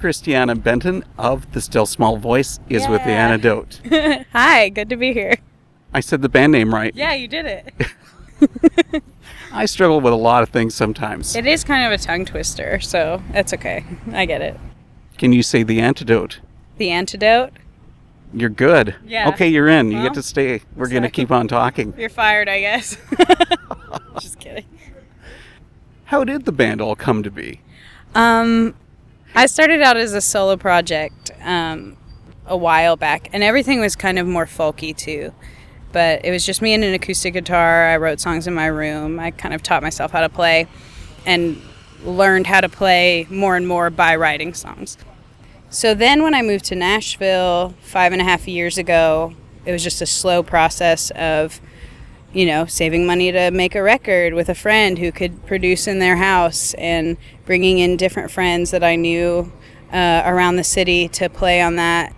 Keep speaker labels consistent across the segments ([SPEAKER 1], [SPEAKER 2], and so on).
[SPEAKER 1] Christiana Benton of the Still Small Voice is with the antidote.
[SPEAKER 2] Hi, good to be here.
[SPEAKER 1] I said the band name right.
[SPEAKER 2] Yeah, you did it.
[SPEAKER 1] I struggle with a lot of things sometimes.
[SPEAKER 2] It is kind of a tongue twister, so that's okay. I get it.
[SPEAKER 1] Can you say the antidote?
[SPEAKER 2] The antidote?
[SPEAKER 1] You're good.
[SPEAKER 2] Yeah.
[SPEAKER 1] Okay, you're in. You
[SPEAKER 2] Well,
[SPEAKER 1] get to stay. We're going to keep on talking.
[SPEAKER 2] You're fired, I guess. Just kidding.
[SPEAKER 1] How did the band all come to be?
[SPEAKER 2] Um, I started out as a solo project um, a while back, and everything was kind of more folky too. But it was just me and an acoustic guitar. I wrote songs in my room. I kind of taught myself how to play and learned how to play more and more by writing songs. So then when I moved to Nashville five and a half years ago, it was just a slow process of you know, saving money to make a record with a friend who could produce in their house and bringing in different friends that I knew uh, around the city to play on that.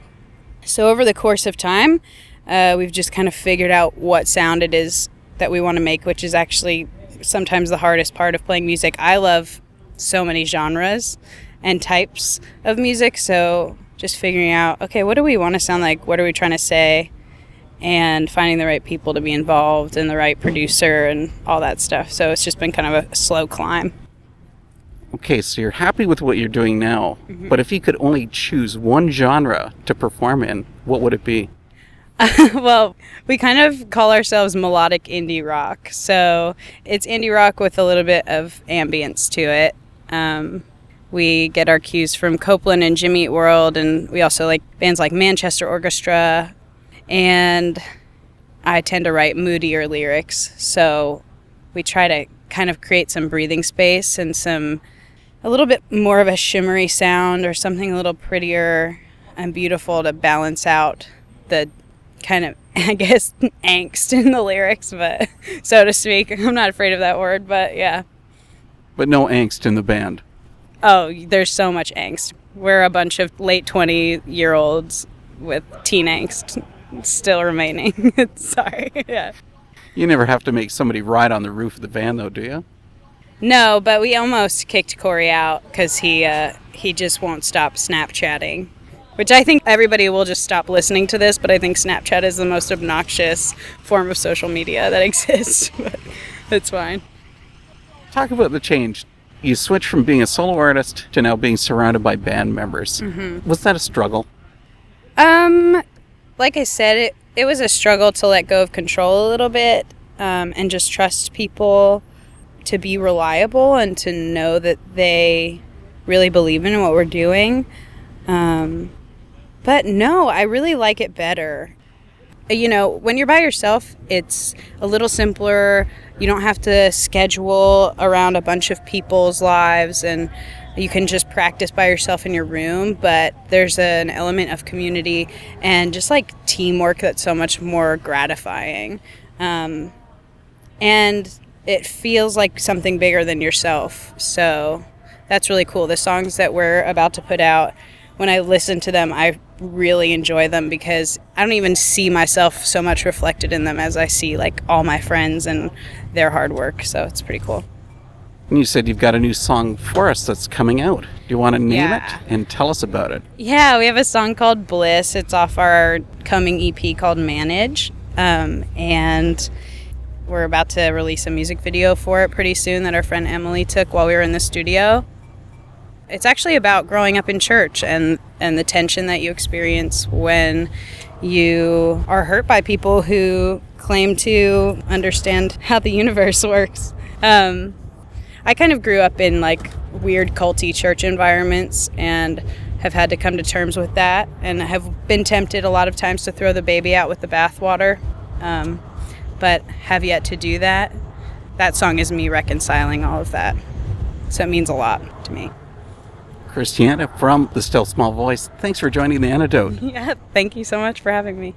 [SPEAKER 2] So, over the course of time, uh, we've just kind of figured out what sound it is that we want to make, which is actually sometimes the hardest part of playing music. I love so many genres and types of music, so just figuring out, okay, what do we want to sound like? What are we trying to say? And finding the right people to be involved and the right producer and all that stuff. So it's just been kind of a slow climb.
[SPEAKER 1] Okay, so you're happy with what you're doing now,
[SPEAKER 2] Mm-hmm.
[SPEAKER 1] but if you could only choose one genre to perform in, what would it be?
[SPEAKER 2] well, we kind of call ourselves melodic indie rock. So it's indie rock with a little bit of ambience to it. Um, we get our cues from Copeland and Jimmy Eat World, and we also like bands like Manchester Orchestra. And I tend to write moodier lyrics, so we try to kind of create some breathing space and some a little bit more of a shimmery sound or something a little prettier and beautiful to balance out the kind of I guess angst in the lyrics, but so to speak. I'm not afraid of that word, but yeah.
[SPEAKER 1] But no angst in the band.
[SPEAKER 2] Oh, there's so much angst. We're a bunch of late 20 year olds with teen angst still remaining. Sorry. Yeah.
[SPEAKER 1] You never have to make somebody ride on the roof of the van, though, do you?
[SPEAKER 2] No, but we almost kicked Corey out because he uh, he just won't stop Snapchatting. Which I think everybody will just stop listening to this, but I think Snapchat is the most obnoxious form of social media that exists. but it's fine.
[SPEAKER 1] Talk about the change. You switched from being a solo artist to now being surrounded by band members.
[SPEAKER 2] Mm-hmm.
[SPEAKER 1] Was that a struggle?
[SPEAKER 2] Um, like I said, it it was a struggle to let go of control a little bit, um, and just trust people to be reliable and to know that they really believe in what we're doing. Um, but no, I really like it better. You know, when you're by yourself, it's a little simpler. You don't have to schedule around a bunch of people's lives and you can just practice by yourself in your room, but there's an element of community and just like teamwork that's so much more gratifying. Um, and it feels like something bigger than yourself. So that's really cool. The songs that we're about to put out, when I listen to them, I really enjoy them because I don't even see myself so much reflected in them as I see like all my friends and their hard work. So it's pretty cool.
[SPEAKER 1] And you said you've got a new song for us that's coming out. Do you want to name
[SPEAKER 2] Yeah.
[SPEAKER 1] it and tell us about it?
[SPEAKER 2] Yeah, we have a song called Bliss. It's off our coming EP called Manage. Um, and we're about to release a music video for it pretty soon that our friend Emily took while we were in the studio. It's actually about growing up in church and, and the tension that you experience when you are hurt by people who claim to understand how the universe works. Um, I kind of grew up in like weird culty church environments and have had to come to terms with that and have been tempted a lot of times to throw the baby out with the bathwater, um, but have yet to do that. That song is me reconciling all of that. So it means a lot to me.
[SPEAKER 1] Christiana from the Still Small Voice, thanks for joining the antidote.
[SPEAKER 2] Yeah, thank you so much for having me.